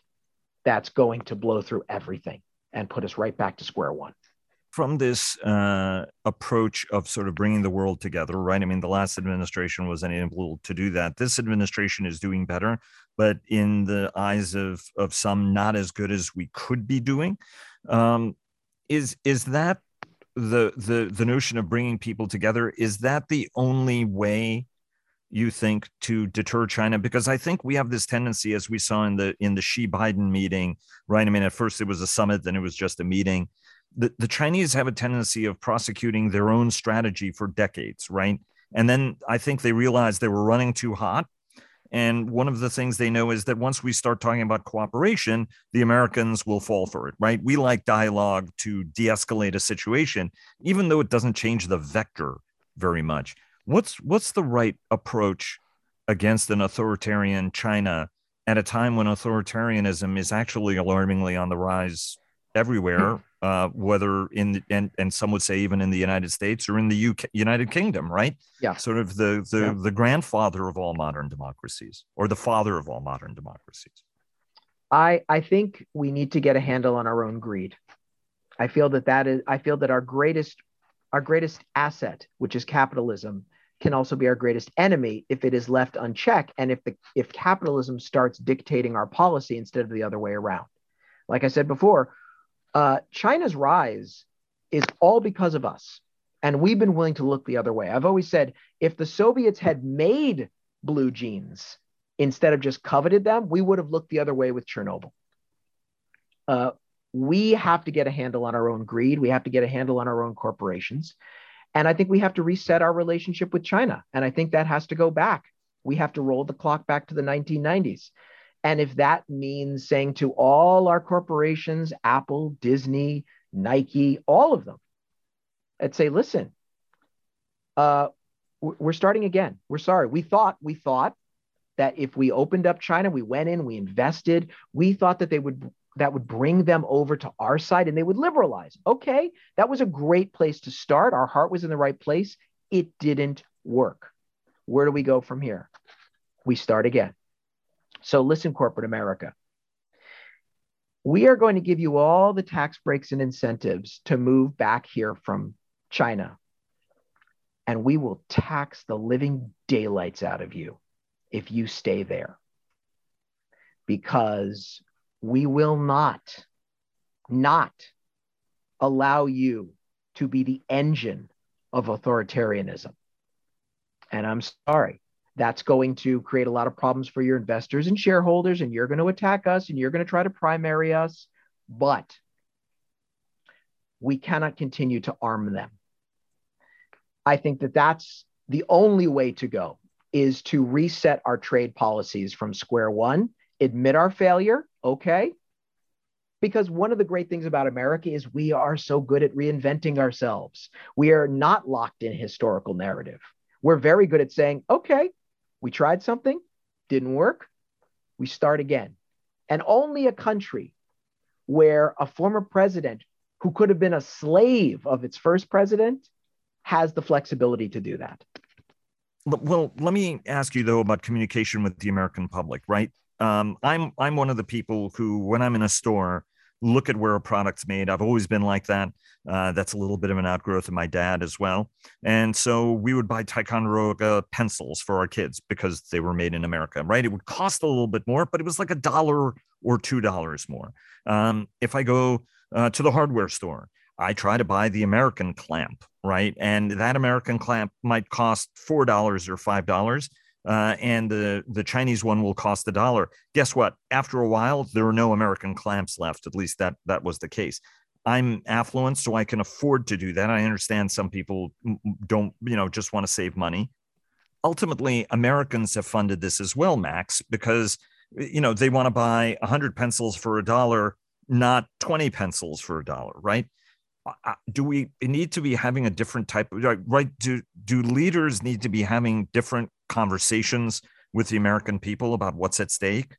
that's going to blow through everything and put us right back to square one from this uh, approach of sort of bringing the world together, right? I mean, the last administration was unable to do that. This administration is doing better, but in the eyes of of some, not as good as we could be doing. Um, is is that the the the notion of bringing people together? Is that the only way? you think to deter China? Because I think we have this tendency, as we saw in the in the Xi Biden meeting, right? I mean, at first it was a summit, then it was just a meeting the, the Chinese have a tendency of prosecuting their own strategy for decades, right? And then I think they realized they were running too hot. And one of the things they know is that once we start talking about cooperation, the Americans will fall for it, right? We like dialogue to de escalate a situation, even though it doesn't change the vector very much. What's, what's the right approach against an authoritarian China at a time when authoritarianism is actually alarmingly on the rise everywhere, hmm. Uh, whether in the, and and some would say even in the United States or in the UK, United Kingdom, right? Yeah, sort of the the yeah. the grandfather of all modern democracies, or the father of all modern democracies. I I think we need to get a handle on our own greed. I feel that that is I feel that our greatest our greatest asset, which is capitalism, can also be our greatest enemy if it is left unchecked and if the if capitalism starts dictating our policy instead of the other way around. Like I said before, uh, China's rise is all because of us. And we've been willing to look the other way. I've always said if the Soviets had made blue jeans instead of just coveted them, we would have looked the other way with Chernobyl. Uh, we have to get a handle on our own greed. We have to get a handle on our own corporations. And I think we have to reset our relationship with China. And I think that has to go back. We have to roll the clock back to the 1990s. And if that means saying to all our corporations, Apple, Disney, Nike, all of them, I'd say, listen, uh, we're starting again. We're sorry. We thought, we thought that if we opened up China, we went in, we invested, we thought that they would that would bring them over to our side and they would liberalize. Okay, that was a great place to start. Our heart was in the right place. It didn't work. Where do we go from here? We start again. So listen, corporate America. We are going to give you all the tax breaks and incentives to move back here from China. And we will tax the living daylights out of you if you stay there. Because we will not, not allow you to be the engine of authoritarianism. And I'm sorry, that's going to create a lot of problems for your investors and shareholders, and you're going to attack us and you're going to try to primary us. But we cannot continue to arm them. I think that that's the only way to go is to reset our trade policies from square one, admit our failure, okay? Because one of the great things about America is we are so good at reinventing ourselves. We are not locked in historical narrative. We're very good at saying, okay, we tried something, didn't work, we start again. And only a country where a former president who could have been a slave of its first president has the flexibility to do that. Well, let me ask you though about communication with the American public, right? Um, I'm I'm one of the people who, when I'm in a store, look at where a product's made. I've always been like that. Uh, that's a little bit of an outgrowth of my dad as well. And so we would buy Ticonderoga pencils for our kids because they were made in America, right? It would cost a little bit more, but it was like a dollar or two dollars more. Um, if I go uh, to the hardware store, I try to buy the American clamp, right? And that American clamp might cost $4 or $5 uh, and the the Chinese one will cost a dollar. Guess what? After a while, there are no American clamps left. At least that that was the case. I'm affluent, so I can afford to do that. I understand some people don't, you know, just want to save money. Ultimately, Americans have funded this as well, Max, because you know they want to buy 100 pencils for a dollar, not 20 pencils for a dollar, right? Do we need to be having a different type of right do do leaders need to be having different conversations with the american people about what's at stake?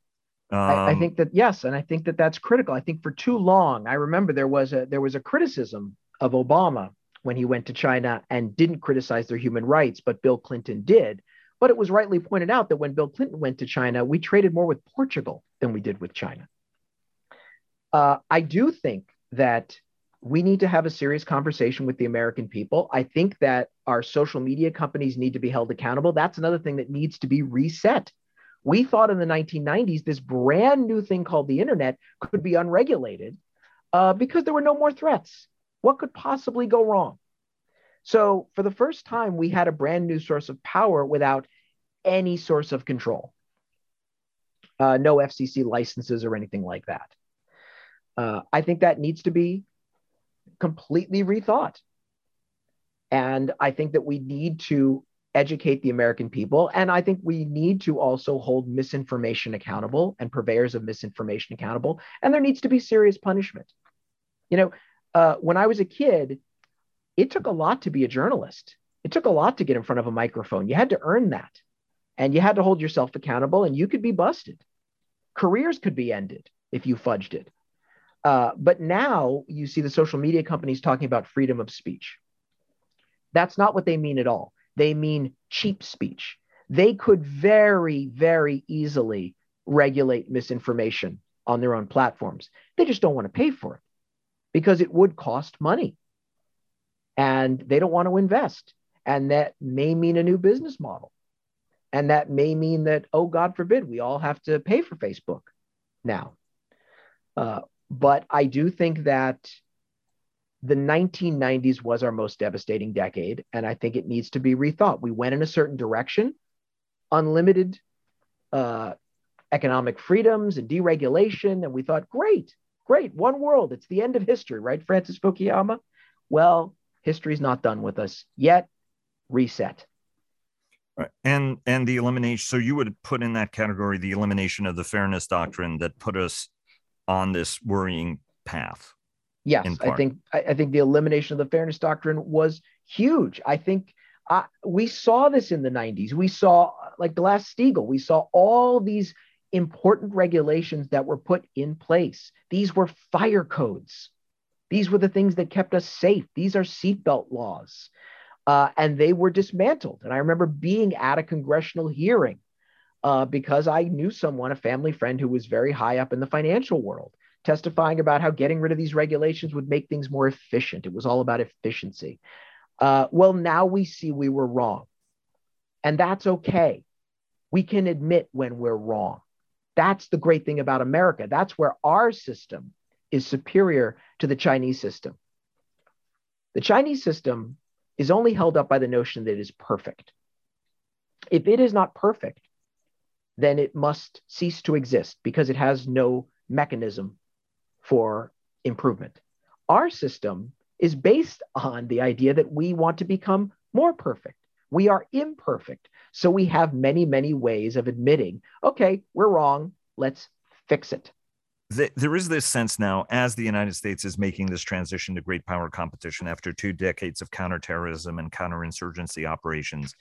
Um, I, I, um, think that yes and i think that that's critical. I think for too long i remember there was a there was a criticism of obama when he went to china and didn't criticize their human rights but bill clinton did. But it was rightly pointed out that when bill clinton went to china we traded more with portugal than we did with china. Uh, i do think that we need to have a serious conversation with the American people. I think that our social media companies need to be held accountable. That's another thing that needs to be reset. We thought in the 1990s this brand new thing called the internet could be unregulated uh, because there were no more threats. What could possibly go wrong? So, for the first time, we had a brand new source of power without any source of control. Uh, no FCC licenses or anything like that. Uh, I think that needs to be completely rethought. And I think that we need to educate the American people. And I think we need to also hold misinformation accountable and purveyors of misinformation accountable. And there needs to be serious punishment. You know, uh, when I was a kid, it took a lot to be a journalist. It took a lot to get in front of a microphone. You had to earn that. And you had to hold yourself accountable, and you could be busted. Careers could be ended if you fudged it. Uh, but now you see the social media companies talking about freedom of speech. That's not what they mean at all they mean cheap speech. They could very, very easily regulate misinformation on their own platforms. They just don't want to pay for it because it would cost money and they don't want to invest. And that may mean a new business model. And that may mean that, oh, God forbid, we all have to pay for Facebook now. Uh, but I do think that the 1990s was our most devastating decade, and I think it needs to be rethought. We went in a certain direction, unlimited uh, economic freedoms and deregulation, and we thought, great, great, one world, it's the end of history, right, Francis Fukuyama? Well, history's not done with us yet. Reset. Right. And and the elimination. So you would put in that category the elimination of the fairness doctrine that put us on this worrying path. Yes, I think I, think the elimination of the fairness doctrine was huge. I think uh, we saw this in the 90s. We saw like Glass Steagall. We saw all these important regulations that were put in place. These were fire codes. These were the things that kept us safe. These are seatbelt laws. Uh, and they were dismantled. And I remember being at a congressional hearing uh, because I knew someone, a family friend, who was very high up in the financial world testifying about how getting rid of these regulations would make things more efficient. It was all about efficiency. Uh, well, now we see we were wrong. And that's okay. We can admit when we're wrong. That's the great thing about America. That's where our system is superior to the Chinese system. The Chinese system is only held up by the notion that it is perfect. If it is not perfect, then it must cease to exist because it has no mechanism for improvement. Our system is based on the idea that we want to become more perfect. We are imperfect. So we have many, many ways of admitting, okay, we're wrong. Let's fix it. There is this sense now, as the United States is making this transition to great power competition after two decades of counterterrorism and counterinsurgency operations,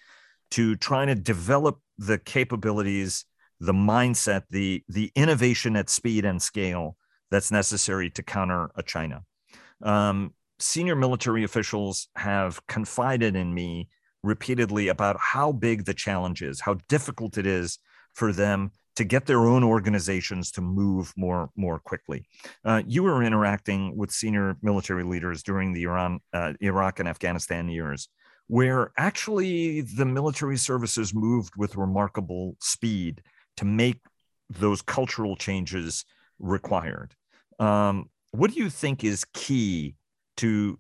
to trying to develop the capabilities, the mindset, the, the innovation at speed and scale that's necessary to counter a China. Um, senior military officials have confided in me repeatedly about how big the challenge is, how difficult it is for them to get their own organizations to move more more quickly. Uh, you were interacting with senior military leaders during the Iran, uh, Iraq, and Afghanistan years, where actually the military services moved with remarkable speed to make those cultural changes required. Um, what do you think is key to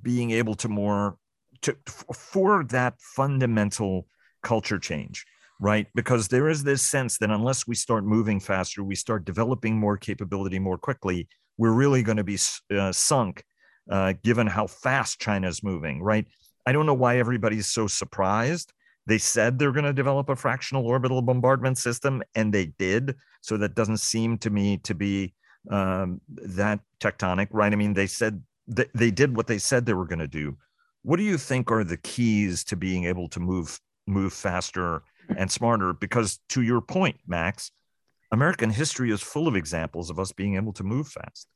being able to more to for that fundamental culture change? right? Because there is this sense that unless we start moving faster, we start developing more capability more quickly, we're really going to be uh, sunk uh, given how fast China is moving, right? I don't know why everybody's so surprised. They said they're going to develop a fractional orbital bombardment system, and they did. So that doesn't seem to me to be um, that tectonic, right? I mean, they said th- they did what they said they were going to do. What do you think are the keys to being able to move move faster and smarter? Because to your point, Max, American history is full of examples of us being able to move fast.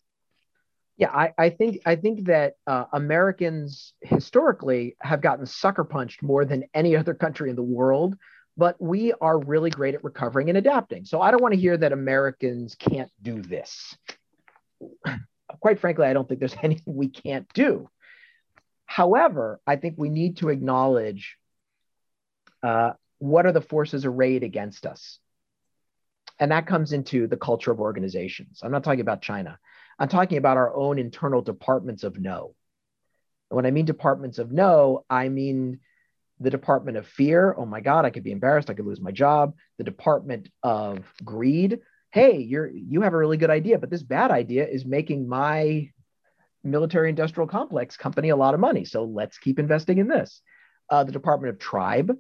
Yeah, I, I think I think that uh, Americans historically have gotten sucker punched more than any other country in the world but we are really great at recovering and adapting. So I don't want to hear that Americans can't do this. [clears throat] Quite frankly, I don't think there's [laughs] anything we can't do. However, I think we need to acknowledge uh, what are the forces arrayed against us. And that comes into the culture of organizations. I'm not talking about China. I'm talking about our own internal departments of no. And when I mean departments of no, I mean the department of fear oh my god i could be embarrassed i could lose my job the department of greed hey you're you have a really good idea but this bad idea is making my military industrial complex company a lot of money. So let's keep investing in this. Uh, the Department of Tribe,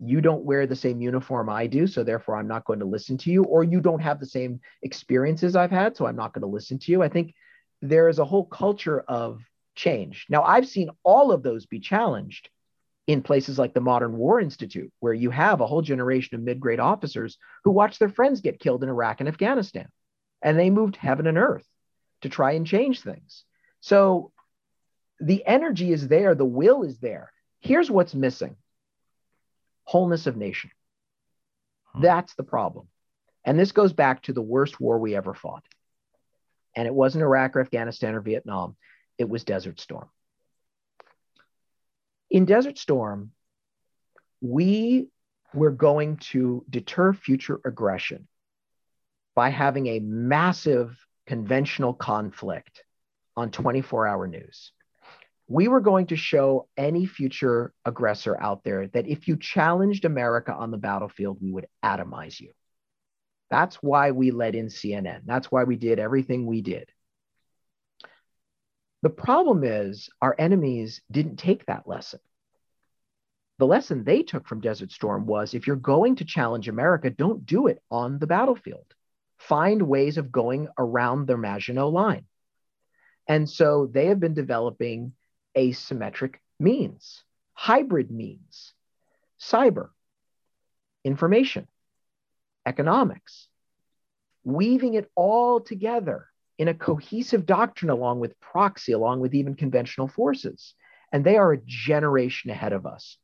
you don't wear the same uniform I do, so therefore I'm not going to listen to you, or you don't have the same experiences I've had, so I'm not going to listen to you. I think there is a whole culture of change. Now, I've seen all of those be challenged in places like the Modern War Institute, where you have a whole generation of mid grade officers who watched their friends get killed in Iraq and Afghanistan. And they moved heaven and earth to try and change things. So the energy is there, the will is there. Here's what's missing wholeness of nation. Hmm. That's the problem. And this goes back to the worst war we ever fought. And it wasn't Iraq or Afghanistan or Vietnam, it was Desert Storm. In Desert Storm, we were going to deter future aggression by having a massive conventional conflict on 24 hour news. We were going to show any future aggressor out there that if you challenged America on the battlefield, we would atomize you. That's why we let in CNN. That's why we did everything we did. The problem is our enemies didn't take that lesson. The lesson they took from Desert Storm was if you're going to challenge America, don't do it on the battlefield. Find ways of going around the Maginot Line. And so they have been developing asymmetric means, hybrid means, cyber, information, economics, weaving it all together in a cohesive doctrine along with proxy, along with even conventional forces. And they are a generation ahead of us.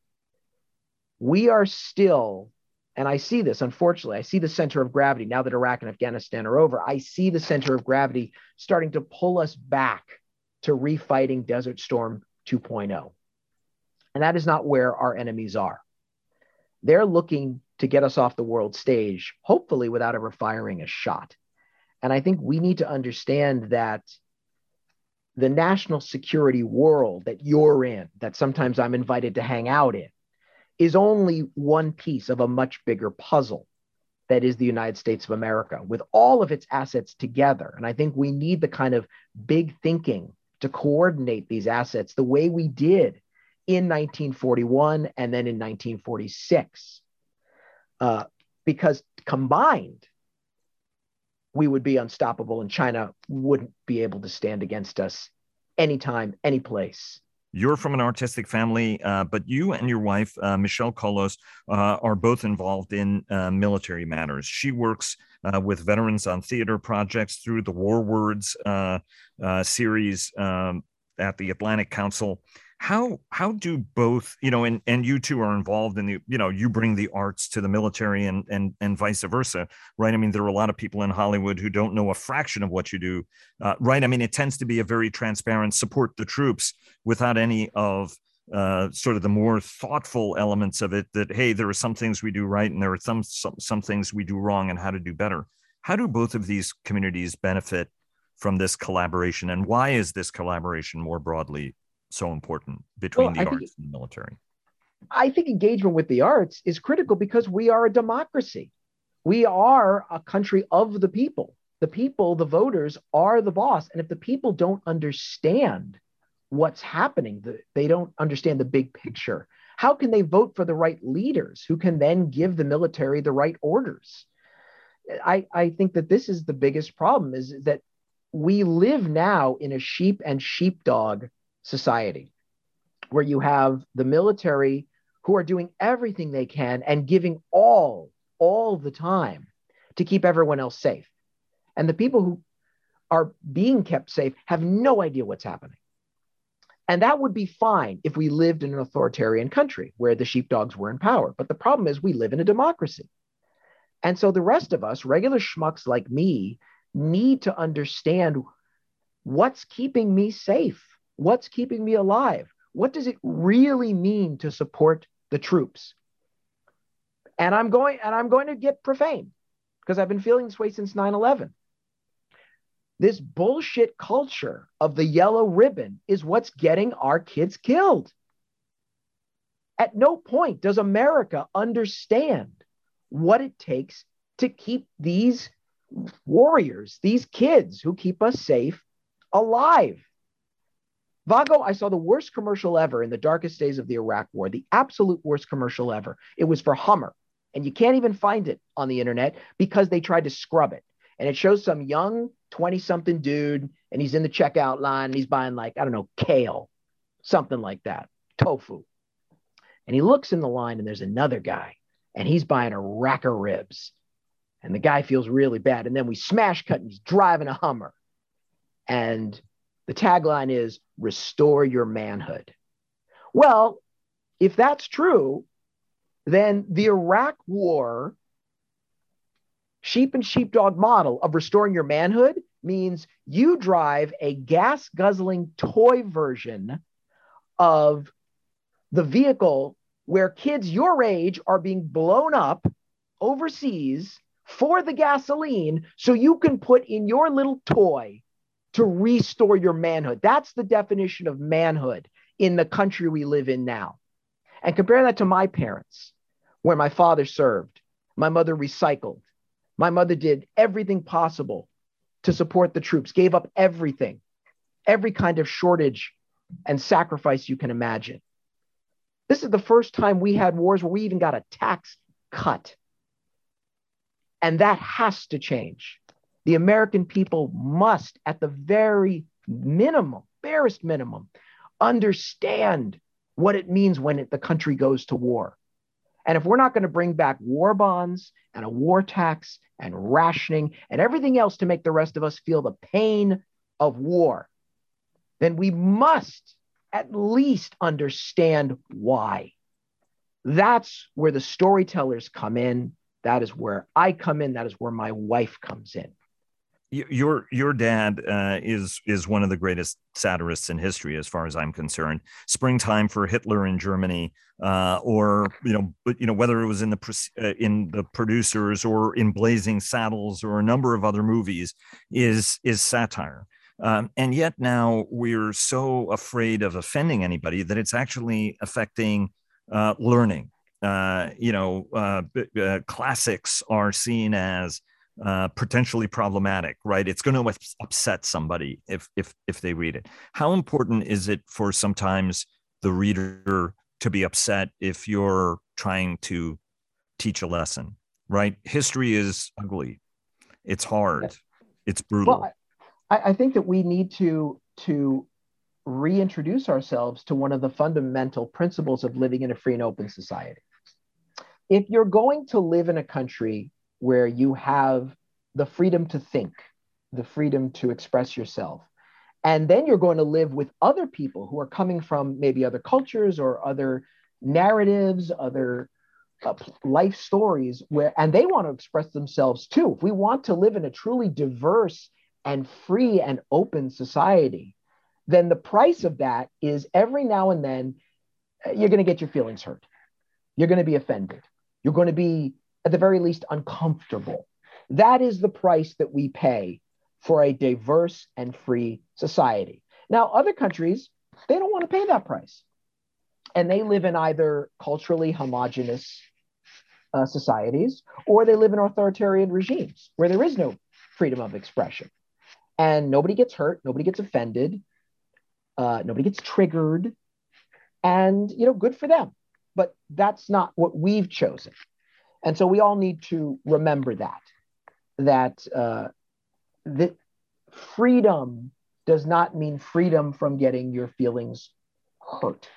We are still, and I see this, unfortunately, I see the center of gravity now that Iraq and Afghanistan are over. I see the center of gravity starting to pull us back to refighting Desert Storm 2.0. And that is not where our enemies are. They're looking to get us off the world stage, hopefully without ever firing a shot. And I think we need to understand that the national security world that you're in, that sometimes I'm invited to hang out in, is only one piece of a much bigger puzzle that is the United States of America with all of its assets together. And I think we need the kind of big thinking to coordinate these assets the way we did in 1941 and then in 1946. Uh, because combined, we would be unstoppable and China wouldn't be able to stand against us anytime, any place. You're from an artistic family, uh, but you and your wife, uh, Michelle Kholos, uh, are both involved in uh, military matters. She works uh, with veterans on theater projects through the War Words uh, series um, at the Atlantic Council. How how do both you know and and you two are involved in the you know you bring the arts to the military and and and vice versa right? I mean there are a lot of people in hollywood who don't know a fraction of what you do uh, right? I mean it tends to be a very transparent support the troops without any of uh, sort of the more thoughtful elements of it that hey there are some things we do right and there are some some, some things we do wrong and how to do better how do both of these communities benefit from this collaboration and why is this collaboration more broadly so important between well, the I arts think, and the military? I think engagement with the arts is critical because we are a democracy. We are a country of the people. The people, the voters, are the boss. And if the people don't understand what's happening, they don't understand the big picture, how can they vote for the right leaders who can then give the military the right orders? I, I think that this is the biggest problem is that we live now in a sheep and sheepdog society where you have the military who are doing everything they can and giving all, all the time to keep everyone else safe. And the people who are being kept safe have no idea what's happening. And that would be fine if we lived in an authoritarian country where the sheepdogs were in power. But the problem is, we live in a democracy. And so the rest of us, regular schmucks like me, need to understand what's keeping me safe What's keeping me alive? What does it really mean to support the troops? And I'm going and I'm going to get profane because I've been feeling this way since 9/11. This bullshit culture of the yellow ribbon is what's getting our kids killed. At no point does America understand what it takes to keep these warriors, these kids who keep us safe, alive. Vago, I saw the worst commercial ever in the darkest days of the Iraq War, the absolute worst commercial ever. It was for Hummer, and you can't even find it on the internet because they tried to scrub it. And it shows some young 20 something dude, and he's in the checkout line and he's buying, like, I don't know, kale, something like that, tofu. And he looks in the line, and there's another guy, and he's buying a rack of ribs. And the guy feels really bad. And then we smash cut, and he's driving a Hummer. And the tagline is restore your manhood. Well, if that's true, then the Iraq war sheep and sheepdog model of restoring your manhood means you drive a gas guzzling toy version of the vehicle where kids your age are being blown up overseas for the gasoline so you can put in your little toy to restore your manhood. That's the definition of manhood in the country we live in now. And compare that to my parents, where my father served, my mother recycled, my mother did everything possible to support the troops, gave up everything, every kind of shortage and sacrifice you can imagine. This is the first time we had wars where we even got a tax cut. And that has to change. The American people must, at the very minimum, barest minimum, understand what it means when it, the country goes to war. And if we're not going to bring back war bonds and a war tax and rationing and everything else to make the rest of us feel the pain of war, then we must at least understand why. That's where the storytellers come in. That is where I come in. That is where my wife comes in your your dad uh, is is one of the greatest satirists in history, as far as I'm concerned. Springtime for Hitler in Germany, uh, or you know, you know whether it was in the uh, in the producers or in Blazing Saddles or a number of other movies, is is satire. Um, and yet now we're so afraid of offending anybody that it's actually affecting uh, learning. Uh, you know, uh, classics are seen as uh, potentially problematic, right? It's going to upset somebody if if if they read it. How important is it for sometimes the reader to be upset if you're trying to teach a lesson, right? History is ugly. It's hard. It's brutal. Well, I, I think that we need to to reintroduce ourselves to one of the fundamental principles of living in a free and open society. If you're going to live in a country where you have the freedom to think, the freedom to express yourself. And then you're going to live with other people who are coming from maybe other cultures or other narratives, other uh, life stories where and they want to express themselves too. If we want to live in a truly diverse and free and open society, then the price of that is every now and then uh, you're going to get your feelings hurt. You're going to be offended. You're going to be at the very least uncomfortable. That is the price that we pay for a diverse and free society. Now, other countries, they don't want to pay that price. And they live in either culturally homogenous uh, societies or they live in authoritarian regimes where there is no freedom of expression. And nobody gets hurt, nobody gets offended, uh, nobody gets triggered. And, you know, good for them. But that's not what we've chosen. And so we all need to remember that, that, uh, that freedom does not mean freedom from getting your feelings hurt.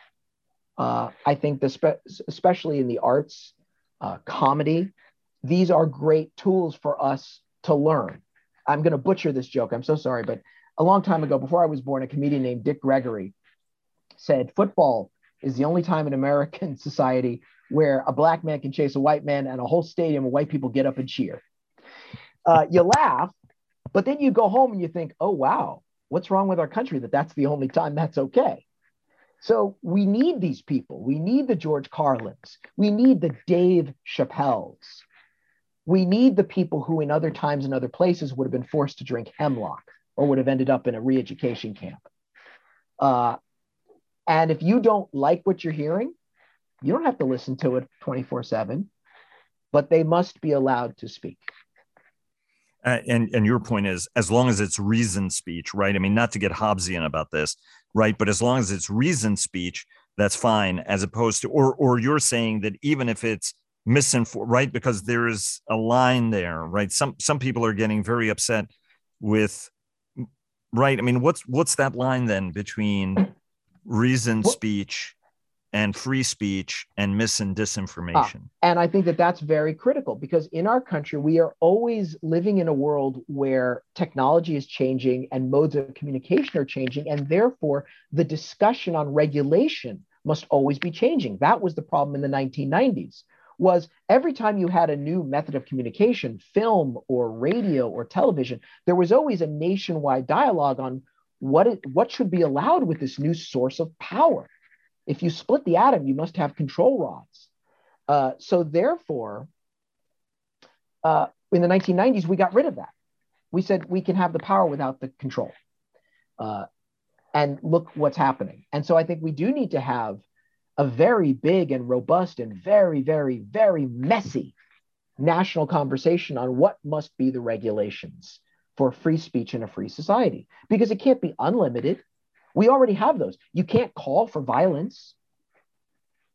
Uh, I think, the spe- especially in the arts, uh, comedy, these are great tools for us to learn. I'm going to butcher this joke. I'm so sorry, but a long time ago, before I was born, a comedian named Dick Gregory said football is the only time in American [laughs] society where a black man can chase a white man and a whole stadium of white people get up and cheer. Uh, you laugh, but then you go home and you think, oh, wow, what's wrong with our country that that's the only time that's okay? So we need these people. We need the George Carlins. We need the Dave Chappelles. We need the people who, in other times and other places, would have been forced to drink hemlock or would have ended up in a re education camp. Uh, and if you don't like what you're hearing, you don't have to listen to it 24 7, but they must be allowed to speak. Uh, and and your point is as long as it's reasoned speech, right? I mean, not to get Hobbesian about this, right? But as long as it's reasoned speech, that's fine. As opposed to, or or you're saying that even if it's misinformed, right? Because there is a line there, right? Some some people are getting very upset with, right? I mean, what's what's that line then between reasoned speech and free speech and mis and disinformation. Ah, and I think that that's very critical because in our country, we are always living in a world where technology is changing and modes of communication are changing. And therefore, the discussion on regulation must always be changing. That was the problem in the 1990s was every time you had a new method of communication, film or radio or television, there was always a nationwide dialogue on what, it, what should be allowed with this new source of power if you split the atom, you must have control rods. Uh, so therefore, uh, in the 1990s, we got rid of that. We said we can have the power without the control. Uh, and look what's happening. And so I think we do need to have a very big and robust and very, very, very messy national conversation on what must be the regulations for free speech in a free society because it can't be unlimited. We already have those. You can't call for violence.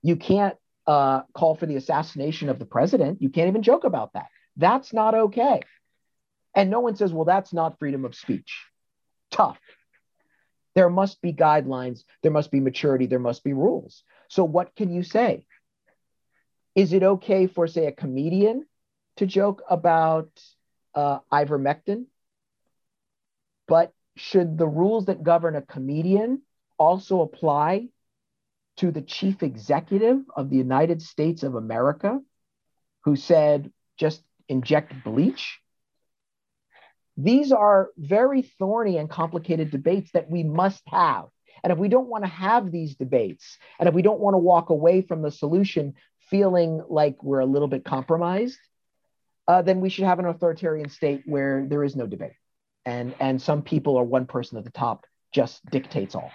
You can't uh, call for the assassination of the president. You can't even joke about that. That's not okay. And no one says, well, that's not freedom of speech. Tough. There must be guidelines, there must be maturity, there must be rules. So, what can you say? Is it okay for, say, a comedian to joke about uh, ivermectin, but should the rules that govern a comedian also apply to the chief executive of the United States of America who said just inject bleach? These are very thorny and complicated debates that we must have. And if we don't want to have these debates, and if we don't want to walk away from the solution feeling like we're a little bit compromised, uh, then we should have an authoritarian state where there is no debate and and some people or one person at the top just dictates all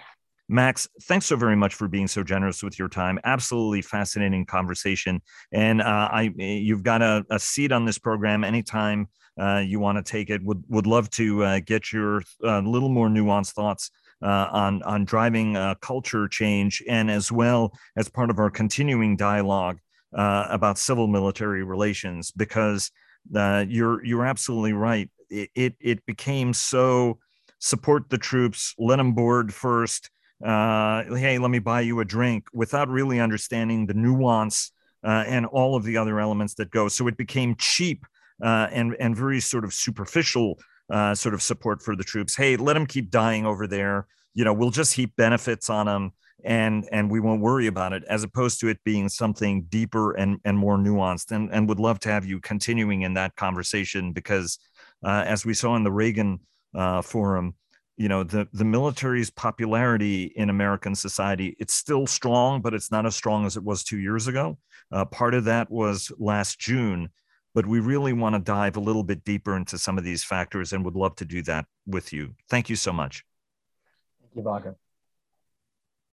Max, thanks so very much for being so generous with your time. Absolutely fascinating conversation, and uh, I you've got a, a, seat on this program anytime uh, you want to take it. Would would love to uh, get your uh, little more nuanced thoughts uh, on on driving uh, culture change, and as well as part of our continuing dialogue about civil military relations, because you're you're absolutely right it, it, it became so support the troops, let them board first. Uh, hey, let me buy you a drink without really understanding the nuance uh, and all of the other elements that go. So it became cheap uh, and and very sort of superficial uh, sort of support for the troops. Hey, let them keep dying over there. You know, we'll just heap benefits on them and and we won't worry about it as opposed to it being something deeper and and more nuanced and and would love to have you continuing in that conversation because uh, as we saw in the Reagan uh, forum, you know the the military's popularity in American society it's still strong, but it's not as strong as it was two years ago. Uh, part of that was last June, but we really want to dive a little bit deeper into some of these factors, and would love to do that with you. Thank you so much. Thank you, Vago.